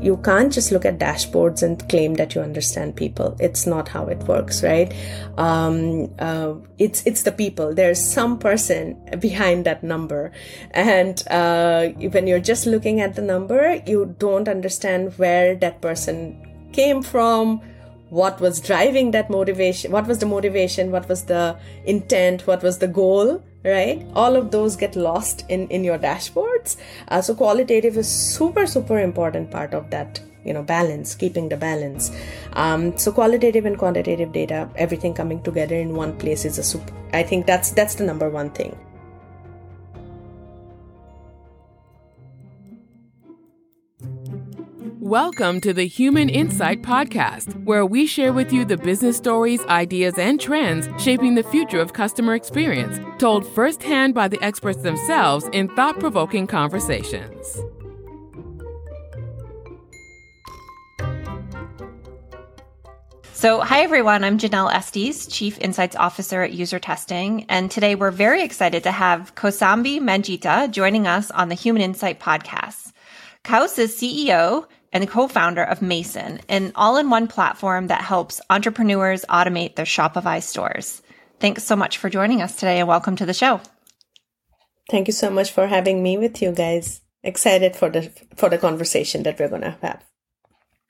you can't just look at dashboards and claim that you understand people. It's not how it works, right? Um, uh, it's it's the people. There's some person behind that number, and uh, when you're just looking at the number, you don't understand where that person came from what was driving that motivation what was the motivation what was the intent what was the goal right? All of those get lost in in your dashboards. Uh, so qualitative is super super important part of that you know balance keeping the balance. Um, so qualitative and quantitative data everything coming together in one place is a super i think that's that's the number one thing Welcome to the Human Insight Podcast, where we share with you the business stories, ideas, and trends shaping the future of customer experience, told firsthand by the experts themselves in thought provoking conversations. So, hi everyone, I'm Janelle Estes, Chief Insights Officer at User Testing, and today we're very excited to have Kausamby Manjita joining us on the Human Insight Podcast. Kaus is CEO and co-founder of Mason, an all-in-one platform that helps entrepreneurs automate their Shopify stores. Thanks so much for joining us today and welcome to the show. Thank you so much for having me with you guys. Excited for the for the conversation that we're going to have.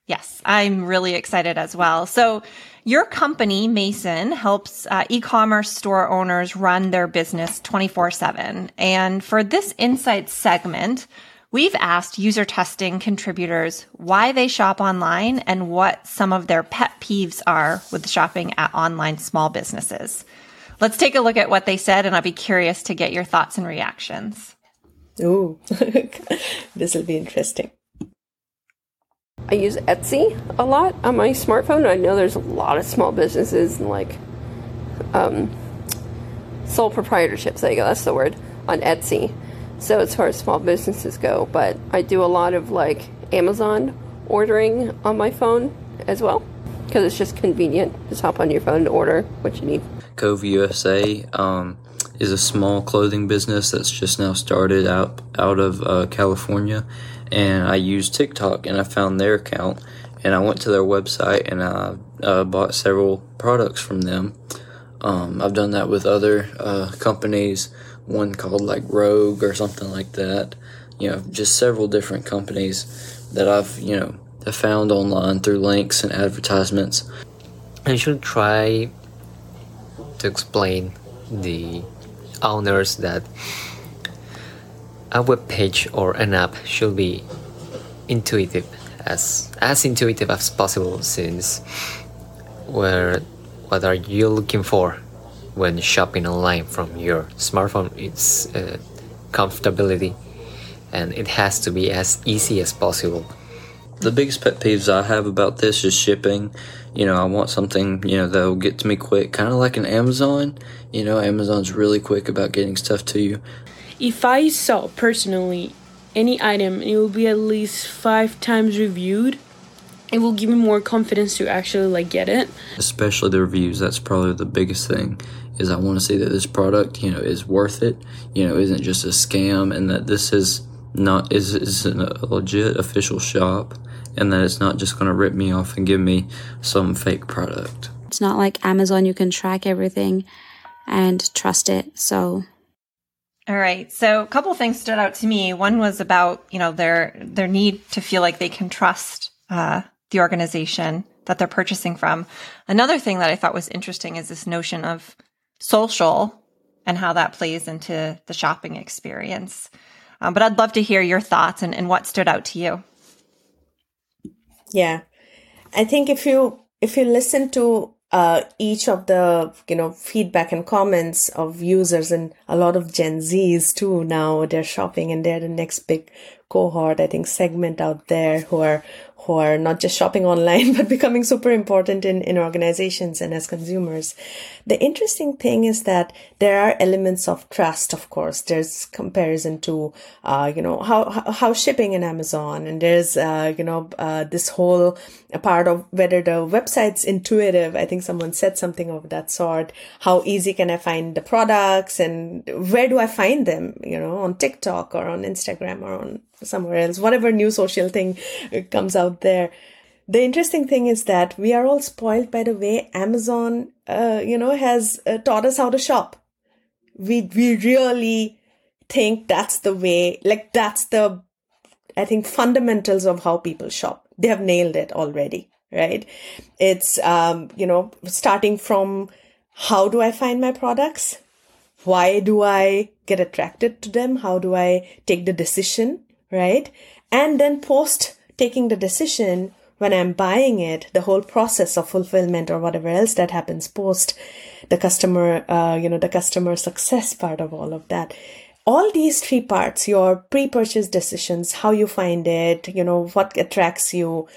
Yes, I'm really excited as well. So, your company, Mason, helps uh, e commerce store owners run their business 24 7. And for this insight segment, We've asked user testing contributors why they shop online and what some of their pet peeves are with shopping at online small businesses. Let's take a look at what they said, and I'll be curious to get your thoughts and reactions. Ooh, this will be interesting. I use Etsy a lot on my smartphone. I know there's a lot of small businesses and like um, sole proprietorships. There you go. That's the word on Etsy. So as far as small businesses go, but I do a lot of like Amazon ordering on my phone as well because it's just convenient. Just hop on your phone and order what you need. Cove USA um, is a small clothing business that's just now started out out of uh, California, and I used TikTok and I found their account and I went to their website and I uh, bought several products from them. Um, I've done that with other uh, companies one called like Rogue or something like that. You know, just several different companies that I've, you know, found online through links and advertisements. I should try to explain the owners that a web page or an app should be intuitive as as intuitive as possible since where what are you looking for when shopping online from your smartphone? It's uh, comfortability and it has to be as easy as possible. The biggest pet peeves i have about this is shipping. You know i want something you know that will get to me quick kind of like an amazon. You know amazon's really quick about getting stuff to you. If i saw personally any item it will be at least five times reviewed it will give me more confidence to actually like get it especially the reviews that's probably the biggest thing is I want to see that this product, you know, is worth it, you know, isn't just a scam and that this is not is is a legit official shop and that it's not just going to rip me off and give me some fake product. It's not like Amazon you can track everything and trust it. So all right. So a couple things stood out to me. One was about, you know, their their need to feel like they can trust uh, the organization that they're purchasing from. Another thing that I thought was interesting is this notion of social and how that plays into the shopping experience. Um, but I'd love to hear your thoughts and, and what stood out to you. Yeah, I think if you if you listen to uh, each of the you know feedback and comments of users and a lot of Gen Zs too now they're shopping and they're the next big cohort I think segment out there who are who are not just shopping online, but becoming super important in, in organizations and as consumers. The interesting thing is that there are elements of trust, of course. There's comparison to, uh, you know, how, how shipping in Amazon and there's, uh, you know, uh, this whole part of whether the website's intuitive. I think someone said something of that sort. How easy can I find the products and where do I find them? You know, on TikTok or on Instagram or on somewhere else, whatever new social thing comes out there. The interesting thing is that we are all spoiled by the way Amazon, uh, you know, has uh, taught us how to shop. We, we really think that's the way, like that's the, I think fundamentals of how people shop. They have nailed it already, right? It's, um, you know, starting from how do I find my products? Why do I get attracted to them? How do I take the decision? right? And then post taking the decision when I'm buying it, the whole process of fulfillment or whatever else that happens post the customer, uh, you know, the customer success part of all of that. All these three parts, your pre-purchase decisions, how you find it, you know, what attracts you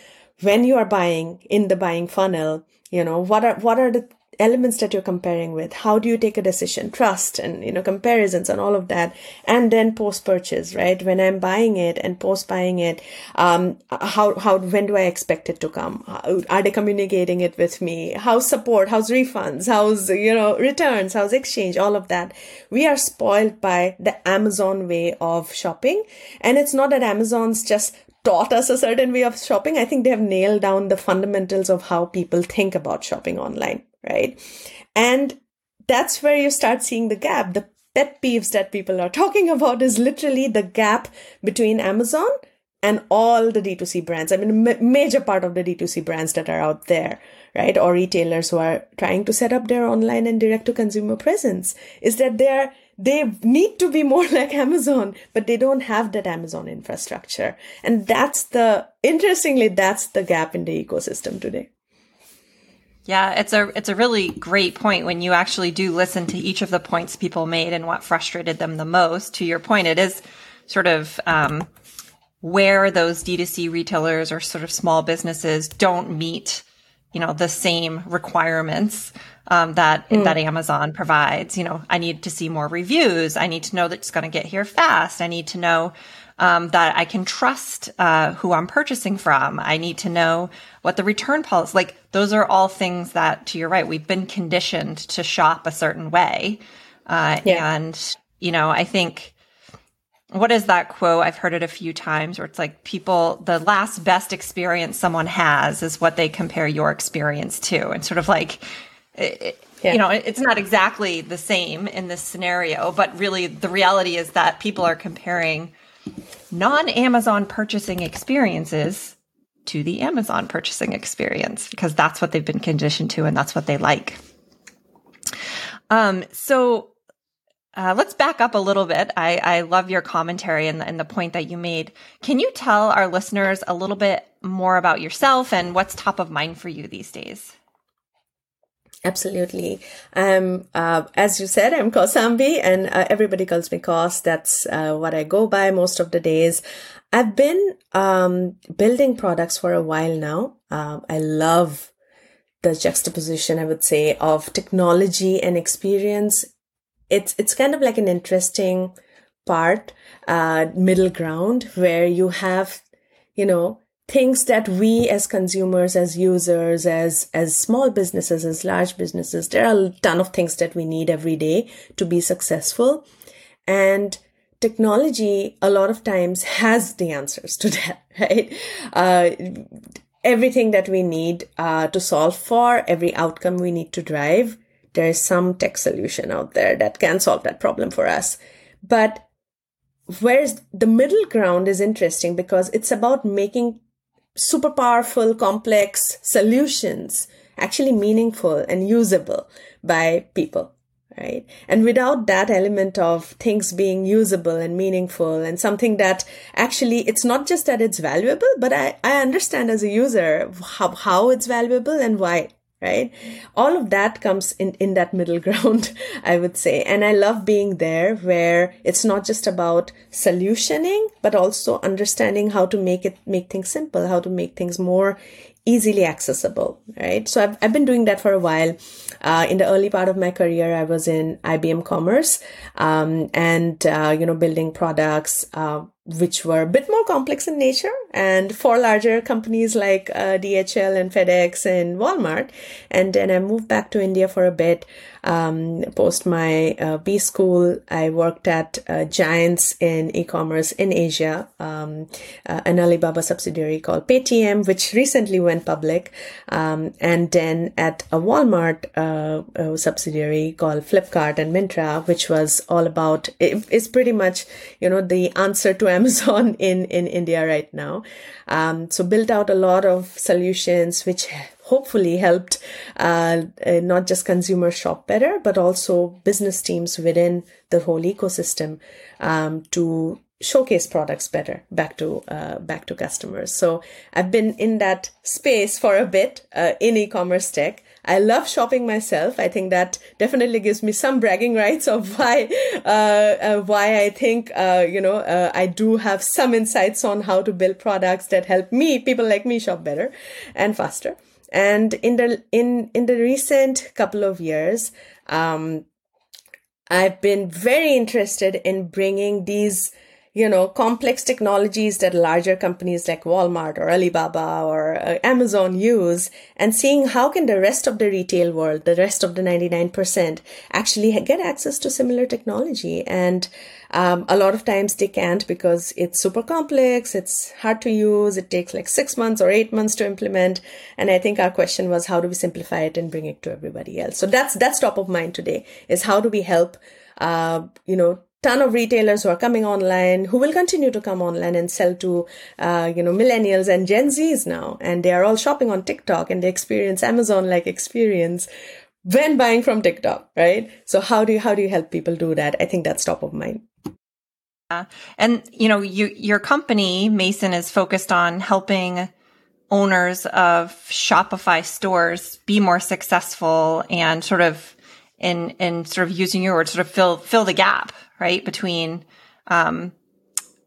when you are buying in the buying funnel, you know, what are, what are the elements that you're comparing with how do you take a decision? Trust and you know comparisons and all of that. And then post purchase right? When i'm buying it and post buying it um how how when do i expect it to come? Are they communicating it with me? How's support? How's refunds? How's you know returns? How's exchange? All of that. We are spoiled by the amazon way of shopping. And it's not that amazon's just taught us a certain way of shopping. I think they have nailed down the fundamentals of how people think about shopping online right? And that's where you start seeing the gap. The pet peeves that people are talking about is literally the gap between Amazon and all the D2C brands. I mean, a major part of the D2C brands that are out there, right? Or retailers who are trying to set up their online and direct to consumer presence is that they're they need to be more like Amazon, but they don't have that Amazon infrastructure. And that's the, interestingly, that's the gap in the ecosystem today. Yeah, it's a it's a really great point when you actually do listen to each of the points people made and what frustrated them the most. To your point, it is sort of um, where those D2C retailers or sort of small businesses don't meet, you know, the same requirements um, that mm. that Amazon provides. You know, I need to see more reviews. I need to know that it's going to get here fast. I need to know um, that I can trust uh, who I'm purchasing from. I need to know what the return policy. Like those are all things that, to your right, we've been conditioned to shop a certain way. Uh, yeah. And you know, I think what is that quote? I've heard it a few times where it's like people, the last best experience someone has is what they compare your experience to, and sort of like. It, yeah. you know, it's not exactly the same in this scenario, but really the reality is that people are comparing non Amazon purchasing experiences to the Amazon purchasing experience because that's what they've been conditioned to and that's what they like. Um, so uh, let's back up a little bit. I, I love your commentary and the, and the point that you made. Can you tell our listeners a little bit more about yourself and what's top of mind for you these days? Absolutely. Um, uh, as you said, I'm Kausamby and uh, everybody calls me Kaus. That's uh, what I go by most of the days. I've been um, building products for a while now. Um, I love the juxtaposition, I would say, of technology and experience. It's, it's kind of like an interesting part, uh, middle ground where you have, you know, things that we as consumers, as users, as, as small businesses, as large businesses, there are a ton of things that we need every day to be successful. And technology a lot of times has the answers to that, right? Uh, everything that we need uh, to solve for, every outcome we need to drive, there is some tech solution out there that can solve that problem for us. But whereas the middle ground is interesting because it's about making super powerful, complex solutions actually meaningful and usable by people. Right. And without that element of things being usable and meaningful and something that actually, it's not just that it's valuable, but I, I understand as a user how, how it's valuable and why right? All of that comes in, in that middle ground, I would say. And I love being there where it's not just about solutioning, but also understanding how to make it, make things simple, how to make things more easily accessible, right? So I've, I've been doing that for a while. Uh, in the early part of my career, I was in IBM Commerce, um, and, uh, you know, building products, uh, which were a bit more complex in nature and for larger companies like uh, DHL and FedEx and Walmart. And then I moved back to India for a bit. Um, post my uh, B school, I worked at uh, Giants in e-commerce in Asia, um, uh, an Alibaba subsidiary called Paytm, which recently went public. Um, and then at a Walmart uh, a subsidiary called Flipkart and Myntra, which was all about, it, it's pretty much, you know, the answer to Amazon in, in India right now. Um, so built out a lot of solutions which hopefully helped uh, uh, not just consumers shop better, but also business teams within the whole ecosystem um, to showcase products better back to uh, back to customers. So I've been in that space for a bit uh, in e-commerce tech. I love shopping myself. I think that definitely gives me some bragging rights of why, uh, uh, why I think, uh, you know, uh, I do have some insights on how to build products that help me, people like me shop better and faster. And in the, in, in the recent couple of years, um, I've been very interested in bringing these you know, complex technologies that larger companies like Walmart or Alibaba or uh, Amazon use and seeing how can the rest of the retail world, the rest of the 99% actually get access to similar technology. And um, a lot of times they can't because it's super complex. It's hard to use. It takes like six months or eight months to implement. And I think our question was, how do we simplify it and bring it to everybody else? So that's, that's top of mind today is how do we help, uh, you know, ton of retailers who are coming online who will continue to come online and sell to uh, you know millennials and gen z's now. And they are all shopping on tiktok and they experience amazon like experience when buying from tiktok right? So how do you how do you help people do that? I think that's top of mind. Uh, and you know you your company mason is focused on helping owners of shopify stores be more successful and sort of in in sort of using your word sort of fill fill the gap right? Between um,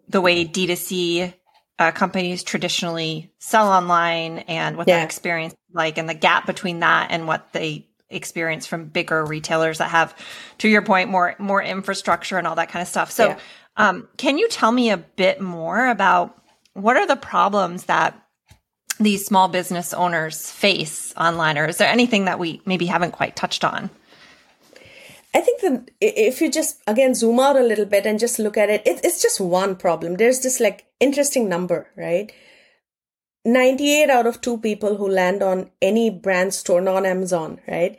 the way D2C uh, companies traditionally sell online and what yeah. that experience like, and the gap between that and what they experience from bigger retailers that have, to your point, more more infrastructure and all that kind of stuff. So, yeah. um, can you tell me a bit more about what are the problems that these small business owners face online, or is there anything that we maybe haven't quite touched on? I think that if you just again zoom out a little bit and just look at it, it it's just one problem. There's this like interesting number, right? 98 out of two people who land on any brand store, not Amazon, right?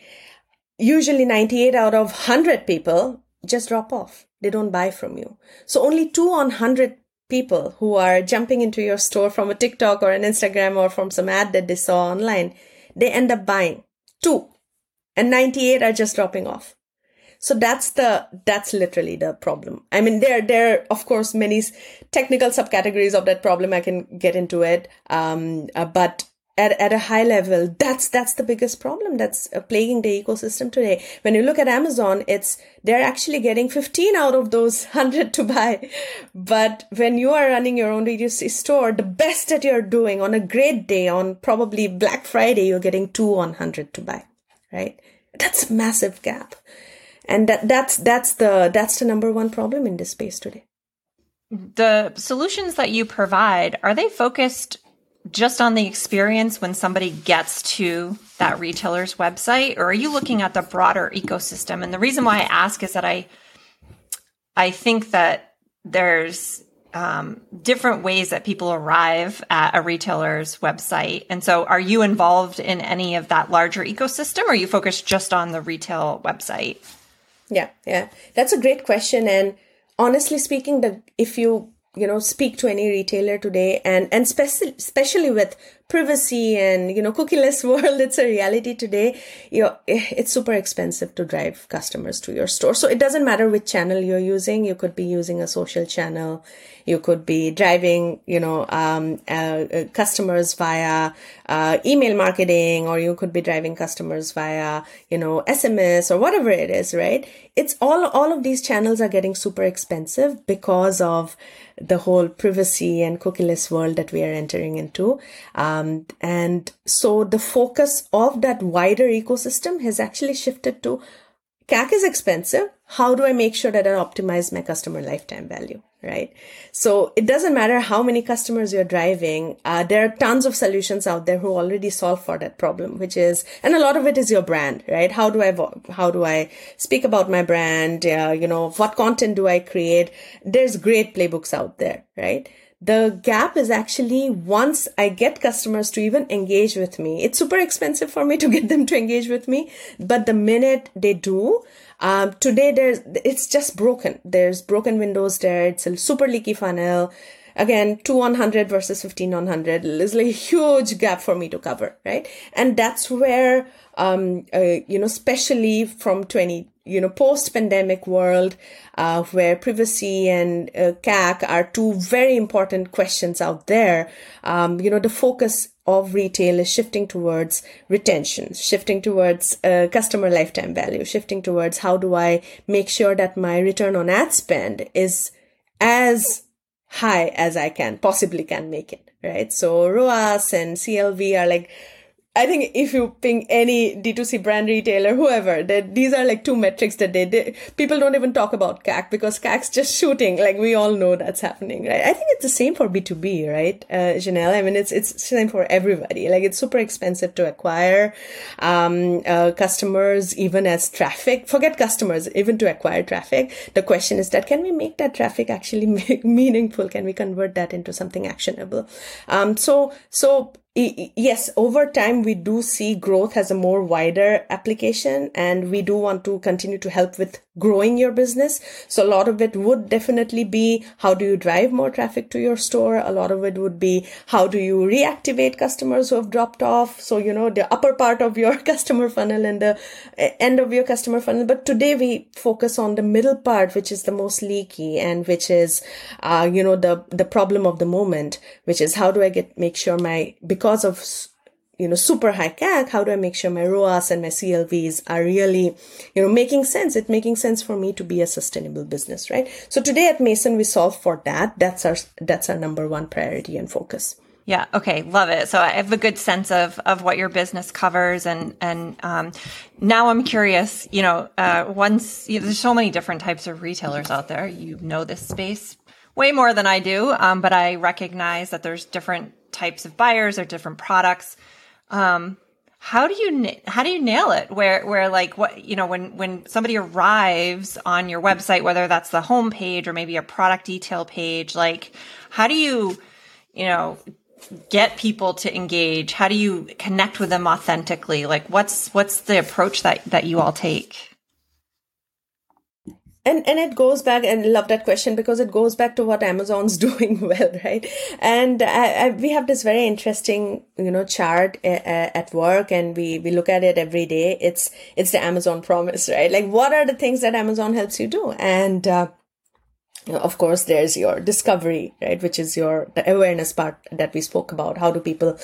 Usually 98 out of 100 people just drop off. They don't buy from you. So only two on 100 people who are jumping into your store from a TikTok or an Instagram or from some ad that they saw online, they end up buying. Two. And 98 are just dropping off. So that's the, that's literally the problem. I mean, there, there, of course, many technical subcategories of that problem. I can get into it. Um, uh, but at, at a high level, that's, that's the biggest problem that's uh, plaguing the ecosystem today. When you look at Amazon, it's, they're actually getting 15 out of those 100 to buy. But when you are running your own D2C store, the best that you're doing on a great day, on probably Black Friday, you're getting two on 100 to buy, right? That's a massive gap and that that's that's the that's the number one problem in this space today the solutions that you provide are they focused just on the experience when somebody gets to that retailer's website or are you looking at the broader ecosystem and the reason why i ask is that i i think that there's um, different ways that people arrive at a retailer's website. And so, are you involved in any of that larger ecosystem, or are you focused just on the retail website? Yeah, yeah. That's a great question. And honestly speaking, that if you you know speak to any retailer today and and especially especially with privacy and you know cookieless world it's a reality today. You know, it's super expensive to drive customers to your store. So it doesn't matter which channel you're using. You could be using a social channel. You could be driving you know um, uh, uh, customers via uh, email marketing or you could be driving customers via you know sms or whatever it is right? It's all all of these channels are getting super expensive because of the whole privacy and cookieless world that we are entering into. Um, and so the focus of that wider ecosystem has actually shifted to CAC is expensive. How do I make sure that I optimize my customer lifetime value? Right. So it doesn't matter how many customers you're driving. Uh, there are tons of solutions out there who already solve for that problem, which is, and a lot of it is your brand, right? How do I, how do I speak about my brand? Uh, you know, what content do I create? There's great playbooks out there, right? The gap is actually once I get customers to even engage with me, it's super expensive for me to get them to engage with me. But the minute they do, um, today there's, it's just broken. There's broken windows there. It's a super leaky funnel. Again, two 100 versus 15 100 is like a huge gap for me to cover, right? And that's where, um, uh, you know, especially from 20, you know, post pandemic world, uh, where privacy and uh, CAC are two very important questions out there. Um, you know, the focus of retail is shifting towards retention, shifting towards uh, customer lifetime value, shifting towards how do I make sure that my return on ad spend is as high as I can possibly can make it, right? So ROAS and CLV are like I think if you ping any D2C brand retailer, whoever, that these are like two metrics that they, they, people don't even talk about CAC because CAC's just shooting. Like we all know that's happening, right? I think it's the same for B2B, right? Uh, Janelle, I mean, it's, it's the same for everybody. Like it's super expensive to acquire, um, uh, customers, even as traffic. Forget customers, even to acquire traffic. The question is that can we make that traffic actually meaningful? Can we convert that into something actionable? Um, so, so yes, over time, we do see growth as a more wider application and we do want to continue to help with growing your business. So a lot of it would definitely be how do you drive more traffic to your store? A lot of it would be how do you reactivate customers who have dropped off? So, you know, the upper part of your customer funnel and the end of your customer funnel. But today we focus on the middle part, which is the most leaky and which is, uh, you know, the, the problem of the moment, which is how do I get, make sure my, because because of you know super high CAC, how do I make sure my ROAS and my CLVs are really you know making sense? It's making sense for me to be a sustainable business, right? So today at Mason we solve for that. That's our that's our number one priority and focus. Yeah. Okay. Love it. So I have a good sense of of what your business covers, and and um, now I'm curious. You know, uh, once you know, there's so many different types of retailers out there. You know this space way more than I do, um, but I recognize that there's different types of buyers or different products. Um, how do you how do you nail it? Where where like what you know when when somebody arrives on your website, whether that's the home page or maybe a product detail page, like how do you you know get people to engage? How do you connect with them authentically? Like what's what's the approach that that you all take? And and it goes back and love that question because it goes back to what amazon's doing well right? And I, I, we have this very interesting you know chart a, a, at work and we we look at it every day. It's it's the amazon promise right? Like what are the things that amazon helps you do? And uh, of course there's your discovery right which is your the awareness part that we spoke about. How do people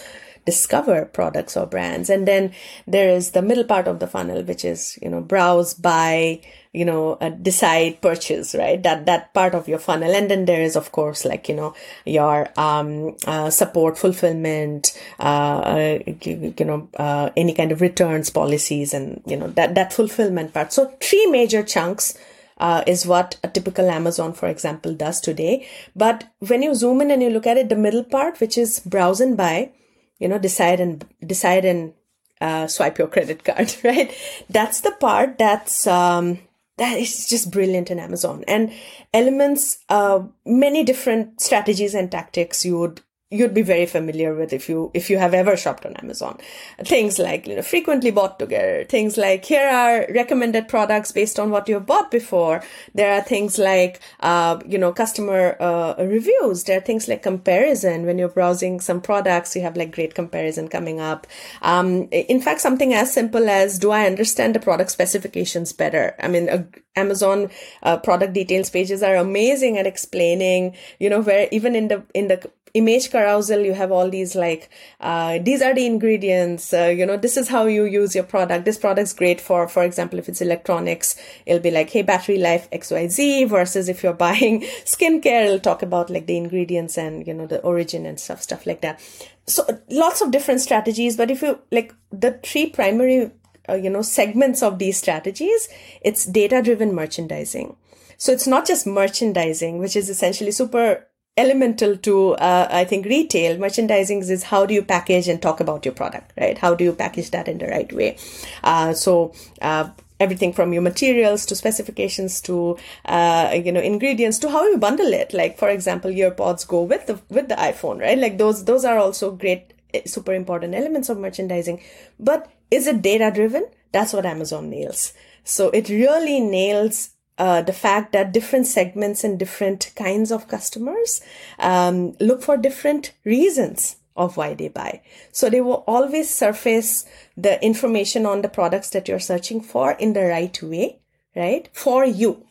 discover products or brands? And then there is the middle part of the funnel which is you know browse buy you know uh, decide purchase right? That that part of your funnel. And then there is of course like you know your um, uh, support fulfillment uh, you, you, know uh, any kind of returns policies and you know that that fulfillment part. So three major chunks uh, is what a typical Amazon, for example, does today. But when you zoom in and you look at it, the middle part, which is browse and buy, you know, decide and decide and uh, swipe your credit card, right? That's the part that's um, that is just brilliant in Amazon and elements, uh, many different strategies and tactics you would you'd be very familiar with if you if you have ever shopped on Amazon. Things like you know frequently bought together, things like here are recommended products based on what you've bought before. There are things like uh, you know customer uh, reviews. There are things like comparison when you're browsing some products. You have like great comparison coming up. Um, in fact, something as simple as do I understand the product specifications better? I mean, a, Amazon uh, product details pages are amazing at explaining. You know where even in the in the image carousel you have all these like uh, these are the ingredients uh, you know this is how you use your product. This product's great for for example if it's electronics it'll be like hey battery life xyz versus if you're buying skincare it'll talk about like the ingredients and you know the origin and stuff stuff like that. So lots of different strategies but if you like the three primary uh, you know segments of these strategies it's data driven merchandising. So it's not just merchandising which is essentially super elemental to uh, i think retail merchandising is how do you package and talk about your product right? How do you package that in the right way? Uh, so uh, everything from your materials to specifications to uh, you know ingredients to how you bundle it. Like for example your pods go with the with the iphone right? Like those those are also great eh, super important elements of merchandising. But is it data driven that's what amazon nails. So it really nails uh, the fact that different segments and different kinds of customers um, look for different reasons of why they buy. So they will always surface the information on the products that you're searching for in the right way, right? For you.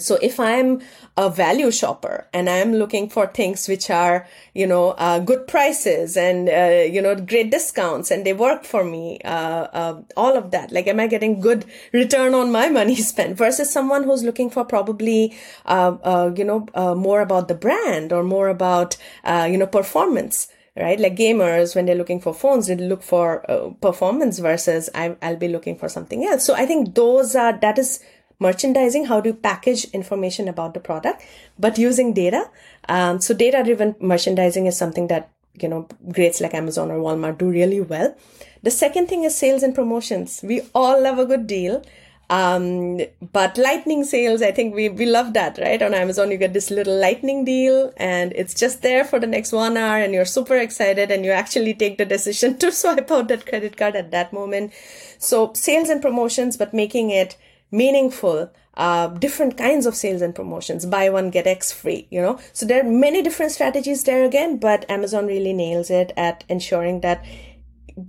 So if I'm a value shopper and I'm looking for things which are, you know, uh, good prices and, uh, you know, great discounts and they work for me, uh, uh all of that, like, am I getting good return on my money spent versus someone who's looking for probably, uh, uh, you know, more about the brand or more about, you know, performance right? Like gamers, when they're looking for phones, they look for performance versus I, will be looking for something else. So I think those are, that is merchandising, how do you package information about the product, but using data. Um, so data driven merchandising is something that, you know, greats like Amazon or Walmart do really well. The second thing is sales and promotions. We all love a good deal. Um, but lightning sales, I think we, we love that, right? On Amazon, you get this little lightning deal and it's just there for the next one hour and you're super excited and you actually take the decision to swipe out that credit card at that moment. So sales and promotions, but making it meaningful uh, different kinds of sales and promotions. Buy one get x free you know? So there are many different strategies there again but amazon really nails it at ensuring that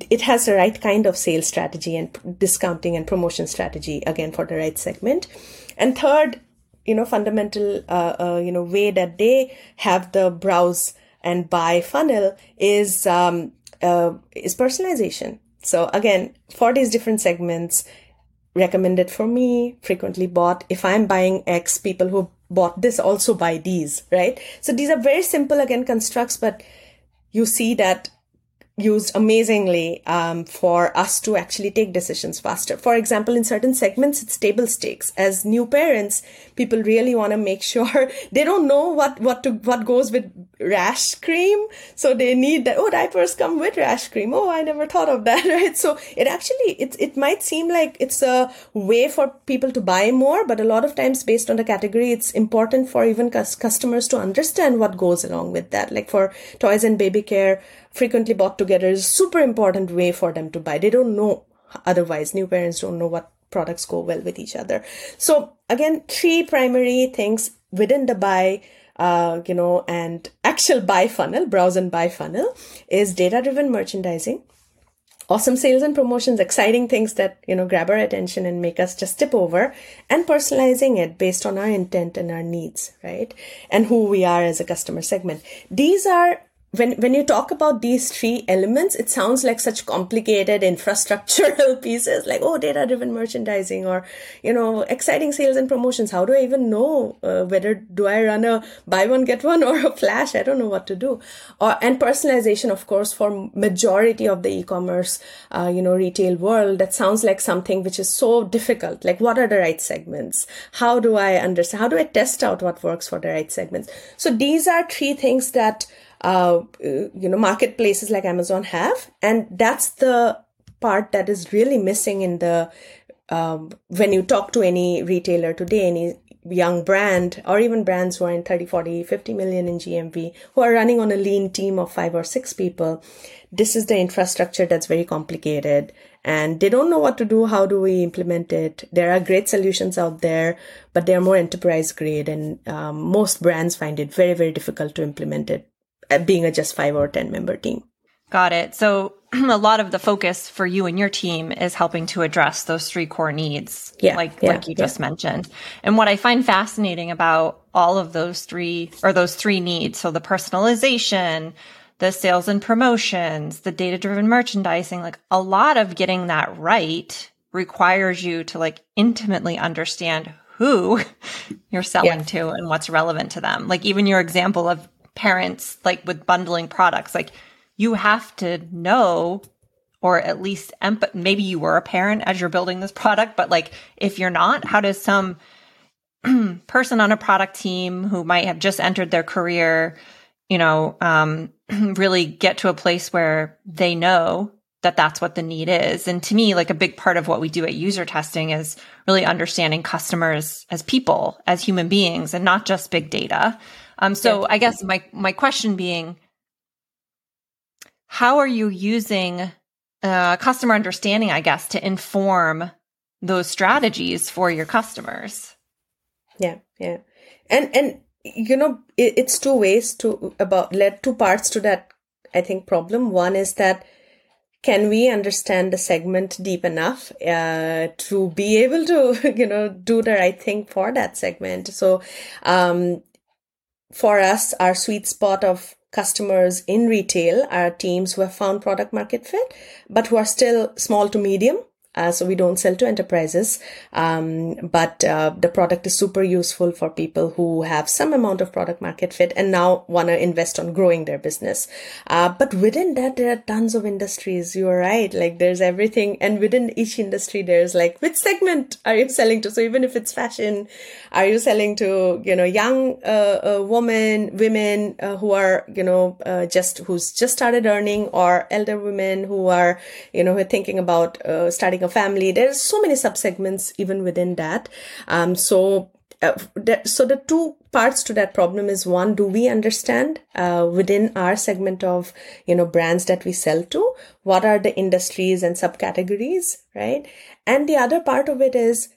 it has the right kind of sales strategy and discounting and promotion strategy again for the right segment. And third you know fundamental uh, uh, you know way that they have the browse and buy funnel is um, uh, is personalization. So again for these different segments recommended for me, frequently bought. If I'm buying X, people who bought this also buy these, right? So these are very simple again constructs, but you see that used amazingly um, for us to actually take decisions faster. For example, in certain segments, it's table stakes. As new parents, people really want to make sure they don't know what what to what goes with rash cream, so they need that. Oh, diapers come with rash cream. Oh, I never thought of that. Right? So it actually it it might seem like it's a way for people to buy more, but a lot of times, based on the category, it's important for even customers to understand what goes along with that. Like for toys and baby care frequently bought together is super important way for them to buy. They don't know otherwise. New parents don't know what products go well with each other. So again, three primary things within the buy, uh, you know, and actual buy funnel, browse and buy funnel is data driven merchandising. Awesome sales and promotions, exciting things that, you know, grab our attention and make us just tip over and personalizing it based on our intent and our needs, right? And who we are as a customer segment. These are when when you talk about these three elements it sounds like such complicated infrastructural pieces like oh data driven merchandising or you know exciting sales and promotions. How do i even know uh, whether do i run a buy one get one or a flash? I don't know what to do. Or and personalization of course for majority of the e-commerce uh, you know retail world that sounds like something which is so difficult. Like what are the right segments? How do i understand? How do i test out what works for the right segments? So these are three things that uh, you know, marketplaces like Amazon have. And that's the part that is really missing in the, um, when you talk to any retailer today, any young brand or even brands who are in 30, 40, 50 million in GMV who are running on a lean team of five or six people, this is the infrastructure that's very complicated and they don't know what to do. How do we implement it? There are great solutions out there, but they're more enterprise grade and um, most brands find it very, very difficult to implement it Uh, being a just five or 10 member team. Got it. So a lot of the focus for you and your team is helping to address those three core needs, yeah, like yeah, like you yeah. just mentioned. And what I find fascinating about all of those three or those three needs, so the personalization, the sales and promotions, the data driven merchandising, like a lot of getting that right requires you to like intimately understand who you're selling yeah. to and what's relevant to them. Like even your example of parents like with bundling products, like you have to know or at least maybe you were a parent as you're building this product, but like if you're not, how does some person on a product team who might have just entered their career, you know, um, really get to a place where they know that that's what the need is. And to me, like a big part of what we do at user testing is really understanding customers as people, as human beings, and not just big data. Um, so yeah. I guess my my question being, how are you using uh, customer understanding, I guess, to inform those strategies for your customers? Yeah, yeah, and and you know it, it's two ways to about led two parts to that. I think problem. One is that can we understand the segment deep enough uh, to be able to you know do the right thing for that segment so um, for us our sweet spot of customers in retail are teams who have found product market fit, but who are still small to medium uh, so we don't sell to enterprises, um, but uh, the product is super useful for people who have some amount of product market fit and now want to invest on growing their business. Uh, but within that, there are tons of industries. You're right. Like there's everything, and within each industry, there's like which segment are you selling to? So even if it's fashion, are you selling to you know young uh, uh, women, women uh, who are you know just who's just started earning, or elder women who are you know who are thinking about starting a family. There's so many subsegments even within that. Um, so uh, so the two parts to that problem is one do we understand uh, within our segment of you know brands that we sell to what are the industries and subcategories right and the other part of it is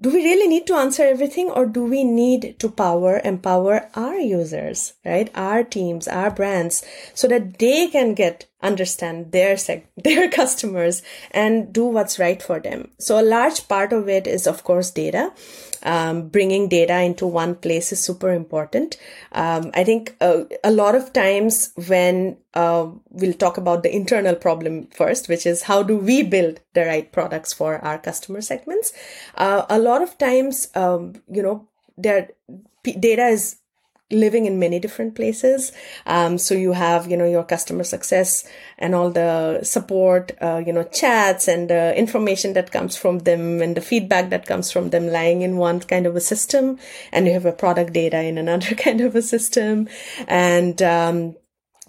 do we really need to answer everything or do we need to power empower our users right our teams our brands so that they can get understand their seg- their customers and do what's right for them so a large part of it is of course data um, bringing data into one place is super important. Um, I think uh, a lot of times when uh, we'll talk about the internal problem first, which is how do we build the right products for our customer segments. Uh, a lot of times, um, you know, there data is living in many different places. Um, so you have, you know, your customer success and all the support, uh, you know, chats and the information that comes from them and the feedback that comes from them lying in one kind of a system. And you have a product data in another kind of a system. And, um,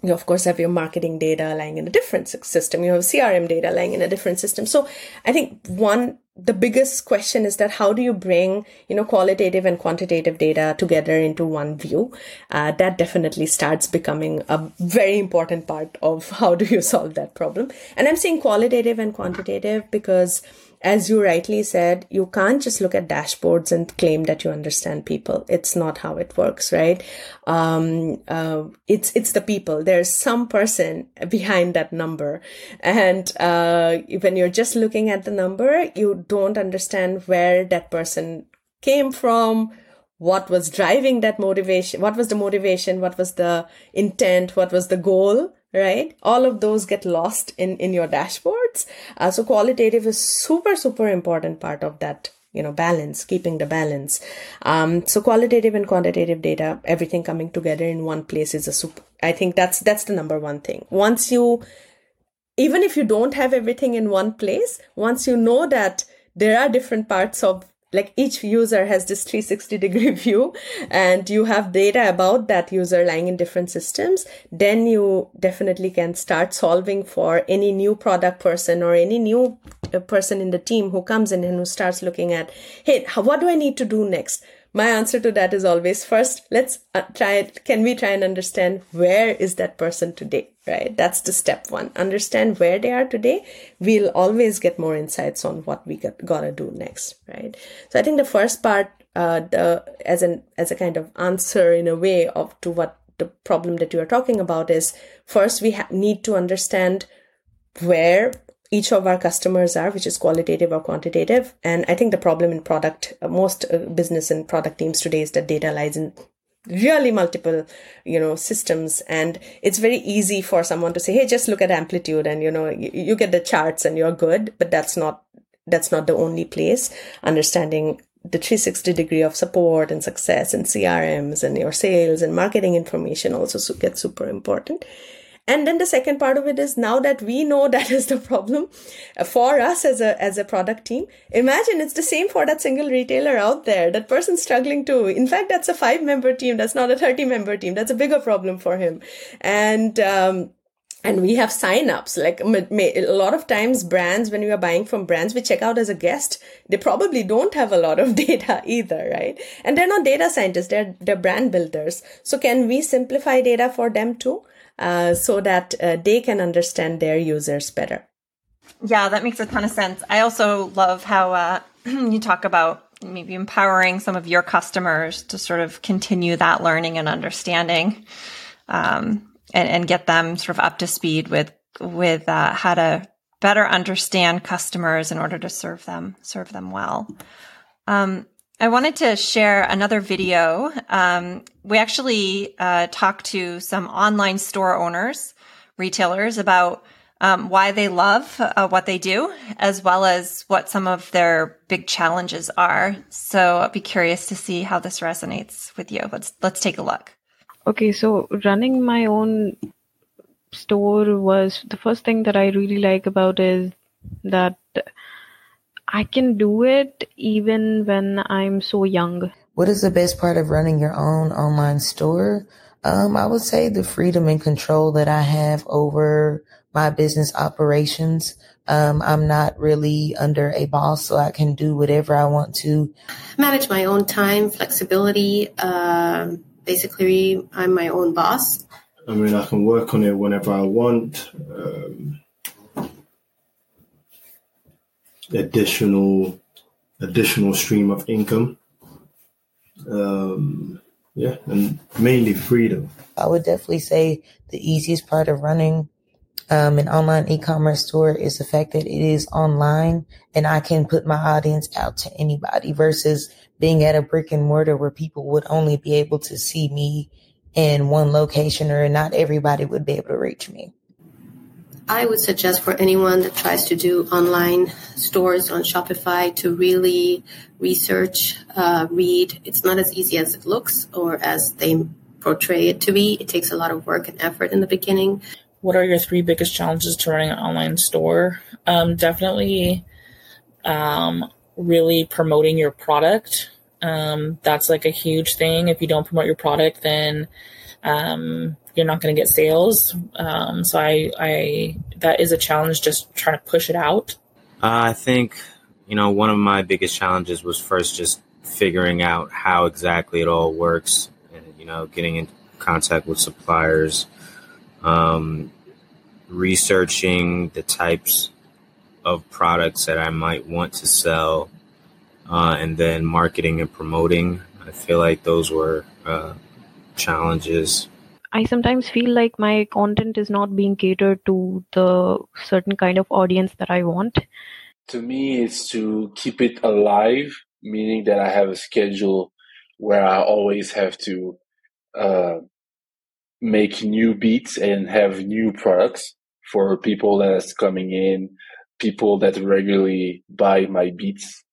you of course have your marketing data lying in a different system you have crm data lying in a different system so i think one the biggest question is that how do you bring you know qualitative and quantitative data together into one view? Uh, that definitely starts becoming a very important part of how do you solve that problem. And i'm saying qualitative and quantitative because as you rightly said, you can't just look at dashboards and claim that you understand people. It's not how it works, right? Um, uh, it's it's the people. There's some person behind that number, and uh, when you're just looking at the number, you don't understand where that person came from what was driving that motivation what was the motivation what was the intent what was the goal right? All of those get lost in in your dashboards. Uh, so qualitative is super super important part of that you know balance keeping the balance. Um, so qualitative and quantitative data everything coming together in one place is a super i think that's that's the number one thing. Once you even if you don't have everything in one place once you know that there are different parts of like each user has this 360 degree view and you have data about that user lying in different systems then you definitely can start solving for any new product person or any new uh, person in the team who comes in and who starts looking at hey what do i need to do next my answer to that is always first, let's uh, try it. Can we try and understand where is that person today? Right. That's the step one. Understand where they are today. We'll always get more insights on what we got, gotta do next. Right. So I think the first part, uh, the, as an, as a kind of answer in a way of to what the problem that you are talking about is first we ha- need to understand where each of our customers are, which is qualitative or quantitative. And I think the problem in product, uh, most uh, business and product teams today is that data lies in really multiple you know systems. And it's very easy for someone to say hey just look at amplitude and you know you, you get the charts and you're good. But that's not that's not the only place. Understanding the 360 degree of support and success and crms and your sales and marketing information also gets super important and then the second part of it is now that we know that is the problem uh, for us as a as a product team imagine it's the same for that single retailer out there. That person struggling too in fact that's a five member team that's not a 30 member team that's a bigger problem for him. And um, and we have sign-ups. Like a lot of times brands when we are buying from brands we check out as a guest they probably don't have a lot of data either right? And they're not data scientists they're they're brand builders. So can we simplify data for them too uh, so that uh, they can understand their users better. Yeah, that makes a ton of sense. I also love how uh, you talk about maybe empowering some of your customers to sort of continue that learning and understanding, um, and, and, get them sort of up to speed with with uh, how to better understand customers in order to serve them serve them well. Um, I wanted to share another video. Um, we actually uh, talked to some online store owners, retailers, about um, why they love uh, what they do, as well as what some of their big challenges are. So I'd be curious to see how this resonates with you. Let's let's take a look. Okay, so running my own store was the first thing that I really like about is that I can do it even when I'm so young. What is the best part of running your own online store? Um, I would say the freedom and control that I have over my business operations. Um, I'm not really under a boss, so I can do whatever I want to. Manage my own time, flexibility. Uh, basically, I'm my own boss. I mean, I can work on it whenever I want. Um, additional additional stream of income. Um, yeah, and mainly freedom. I would definitely say the easiest part of running um, an online e-commerce store is the fact that it is online and I can put my audience out to anybody versus being at a brick and mortar where people would only be able to see me in one location or not everybody would be able to reach me. I would suggest for anyone that tries to do online stores on Shopify to really research, uh, read. It's not as easy as it looks or as they portray it to be. It takes a lot of work and effort in the beginning. What are your three biggest challenges to running an online store? Um, definitely um, really promoting your product. Um, that's like a huge thing. If you don't promote your product, then um, you're not going to get sales. Um, so I, I, that is a challenge just trying to push it out. Uh, I think, you know, one of my biggest challenges was first just figuring out how exactly it all works and, you know, getting in contact with suppliers, um, researching the types of products that I might want to sell, uh, and then marketing and promoting. I feel like those were uh, challenges. I sometimes feel like my content is not being catered to the certain kind of audience that I want. To me, it's to keep it alive, meaning that I have a schedule where I always have to uh, make new beats and have new products for people that's coming in, people that regularly buy my beats.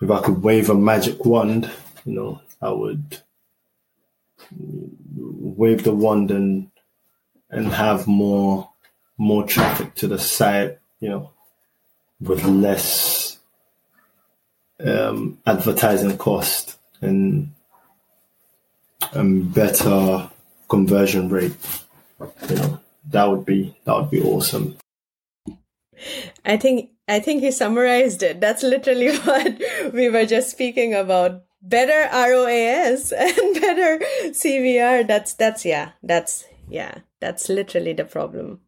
If I could wave a magic wand, you know, I would wave the wand and and have more more traffic to the site, you know, with less um, advertising cost and and better conversion rate. You know, that would be that would be awesome. I think I think he summarized it. That's literally what we were just speaking about better ROAS and better CVR. That's that's yeah, that's yeah, that's literally the problem.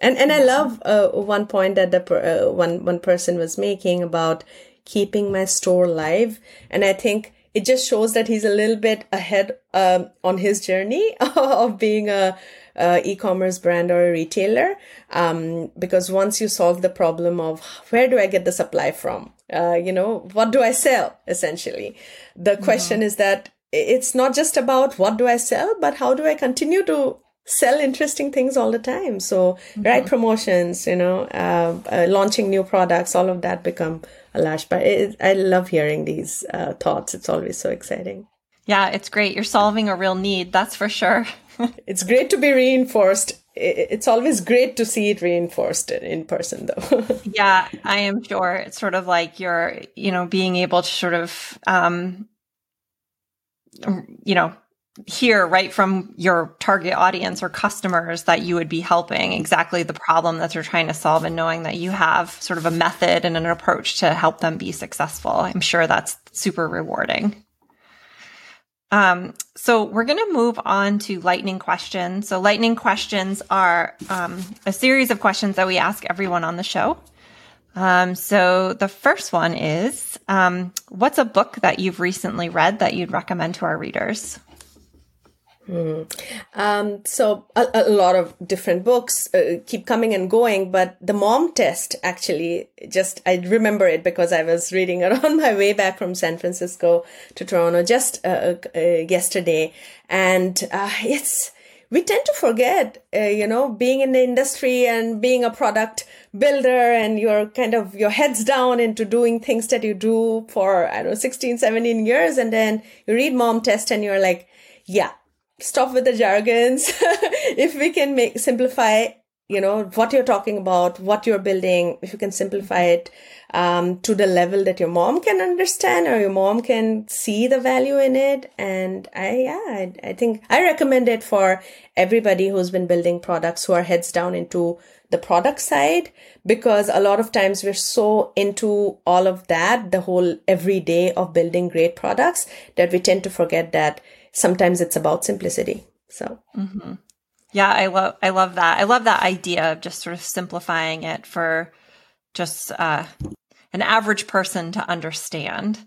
And and I love uh, one point that the uh, one one person was making about keeping my store live, and I think it just shows that he's a little bit ahead um, on his journey of being a, a, e-commerce brand or a retailer. Um, because once you solve the problem of where do I get the supply from, uh, you know, what do I sell? Essentially, the question is that it's not just about what do I sell, but how do I continue to sell interesting things all the time. So, mm-hmm. right promotions, you know, uh, uh, launching new products, all of that become a large part. It, I love hearing these uh, thoughts. It's always so exciting. Yeah, it's great. You're solving a real need, that's for sure. it's great to be reinforced. It's always great to see it reinforced in person, though. yeah, I am sure. It's sort of like you're, you know, being able to sort of, um, you know, hear right from your target audience or customers that you would be helping exactly the problem that they're trying to solve and knowing that you have sort of a method and an approach to help them be successful. I'm sure that's super rewarding. Um, so we're going to move on to lightning questions. So lightning questions are um, a series of questions that we ask everyone on the show. Um, so the first one is, um, what's a book that you've recently read that you'd recommend to our readers? Mm. Um, so a, a, lot of different books uh, keep coming and going, but the mom test actually just, I remember it because I was reading it on my way back from San Francisco to Toronto just uh, uh, yesterday. And, uh, it's, we tend to forget, uh, you know, being in the industry and being a product builder and you're kind of, your heads down into doing things that you do for, I don't know, 16, 17 years. And then you read mom test and you're like, yeah, stop with the jargons. if we can make simplify, you know, what you're talking about, what you're building, if you can simplify it um, to the level that your mom can understand or your mom can see the value in it. And I, yeah, I, I think I recommend it for everybody who's been building products who are heads down into the product side because a lot of times we're so into all of that, the whole everyday of building great products that we tend to forget that sometimes it's about simplicity. So. Mm-hmm. Yeah, I love I love that. I love that idea of just sort of simplifying it for just uh, an average person to understand.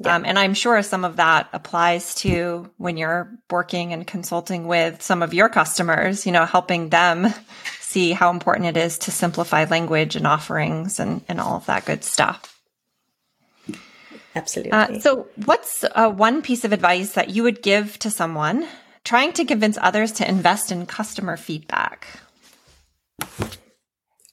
Yeah. Um, and I'm sure some of that applies to when you're working and consulting with some of your customers, you know, helping them see how important it is to simplify language and offerings and, and all of that good stuff. Absolutely. Uh, so, what's uh, one piece of advice that you would give to someone trying to convince others to invest in customer feedback?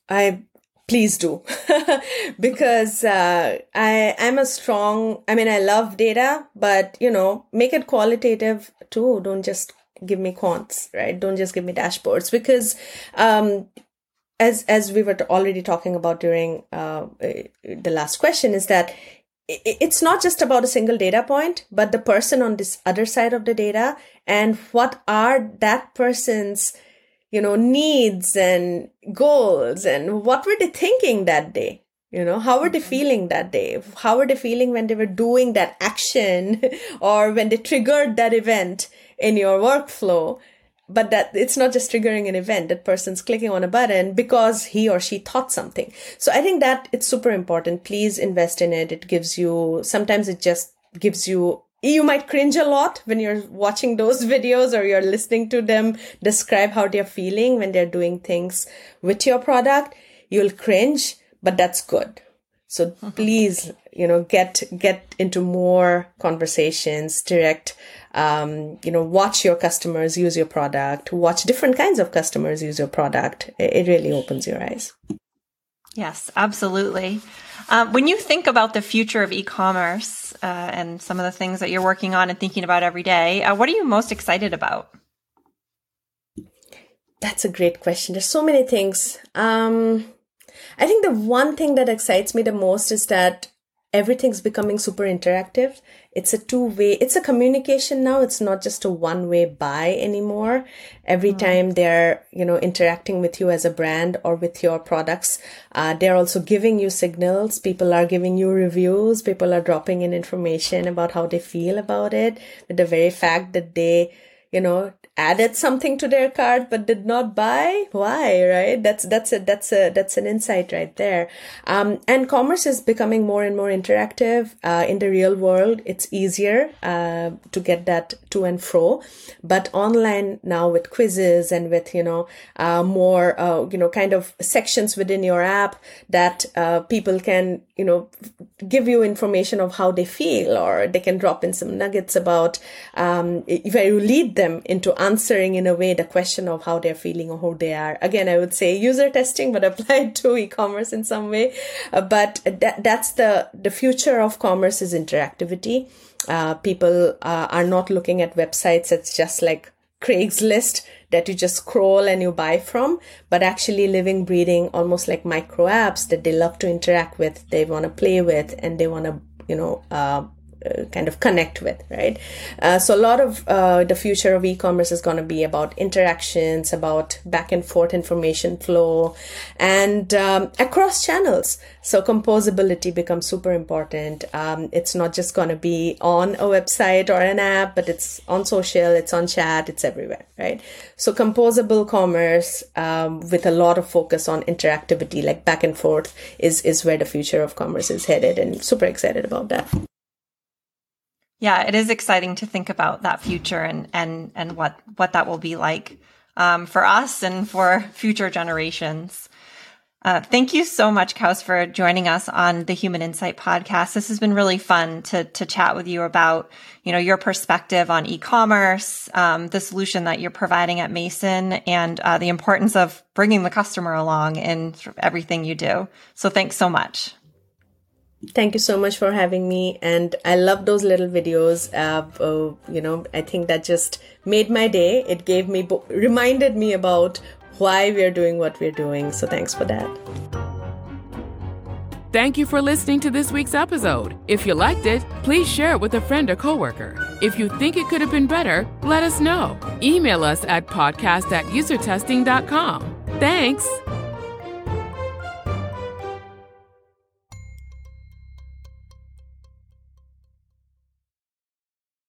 I please do because uh, I I'm a strong. I mean, I love data, but you know, make it qualitative too. Don't just give me quants, right? Don't just give me dashboards because um, as as we were already talking about during uh, the last question is that it's not just about a single data point, but the person on this other side of the data and what are that person's, you know, needs and goals and what were they thinking that day? You know, how were they mm-hmm. feeling that day? How were they feeling when they were doing that action or when they triggered that event in your workflow? But that it's not just triggering an event that person's clicking on a button because he or she thought something. So i think that it's super important. Please invest in it. It gives you sometimes it just gives you you might cringe a lot when you're watching those videos or you're listening to them describe how they're feeling when they're doing things with your product. You'll cringe but that's good. So please you know get get into more conversations direct um, you know, watch your customers use your product, watch different kinds of customers use your product. It, really opens your eyes. Yes, absolutely. Um, when you think about the future of e-commerce uh, and some of the things that you're working on and thinking about every day, uh, what are you most excited about? That's a great question. There's so many things. Um, I think the one thing that excites me the most is that everything's becoming super interactive. It's a two way, it's a communication now. It's not just a one way buy anymore. Every time they're, you know, interacting with you as a brand or with your products, uh, they're also giving you signals. People are giving you reviews. People are dropping in information about how they feel about it. The very fact that they, you know, added something to their cart but did not buy? Why right? That's that's a that's a that's an insight right there. Um, and commerce is becoming more and more interactive uh, in the real world. It's easier uh, to get that to and fro. But online now with quizzes and with you know uh, more uh, you know kind of sections within your app that uh, people can you know give you information of how they feel or they can drop in some nuggets about um, where you lead them into answering in a way the question of how they're feeling or who they are. Again, I would say user testing, but applied to e-commerce in some way. Uh, but that, that's the, the future of commerce is interactivity. Uh, people uh, are not looking at websites. It's just like Craigslist that you just scroll and you buy from, but actually living, breathing, almost like micro apps that they love to interact with, they want to play with, and they want to, you know, uh, uh, kind of connect with, right? Uh, so a lot of uh, the future of e-commerce is going to be about interactions, about back and forth information flow, and um, across channels. So composability becomes super important. Um, it's not just going to be on a website or an app, but it's on social, it's on chat, it's everywhere, right? So composable commerce um, with a lot of focus on interactivity, like back and forth, is is where the future of commerce is headed, and super excited about that. Yeah, it is exciting to think about that future and and and what what that will be like um, for us and for future generations. Uh, thank you so much, Kaus, for joining us on the Human Insight podcast. This has been really fun to to chat with you about, you know, your perspective on e-commerce, um, the solution that you're providing at Mason, and uh, the importance of bringing the customer along in everything you do. So, thanks so much. Thank you so much for having me. And I love those little videos. Uh, uh, you know, I think that just made my day. It gave me, reminded me about why we're doing what we're doing. So thanks for that. Thank you for listening to this week's episode. If you liked it, please share it with a friend or coworker. If you think it could have been better, let us know. Email us at podcast at usertesting.com. Thanks.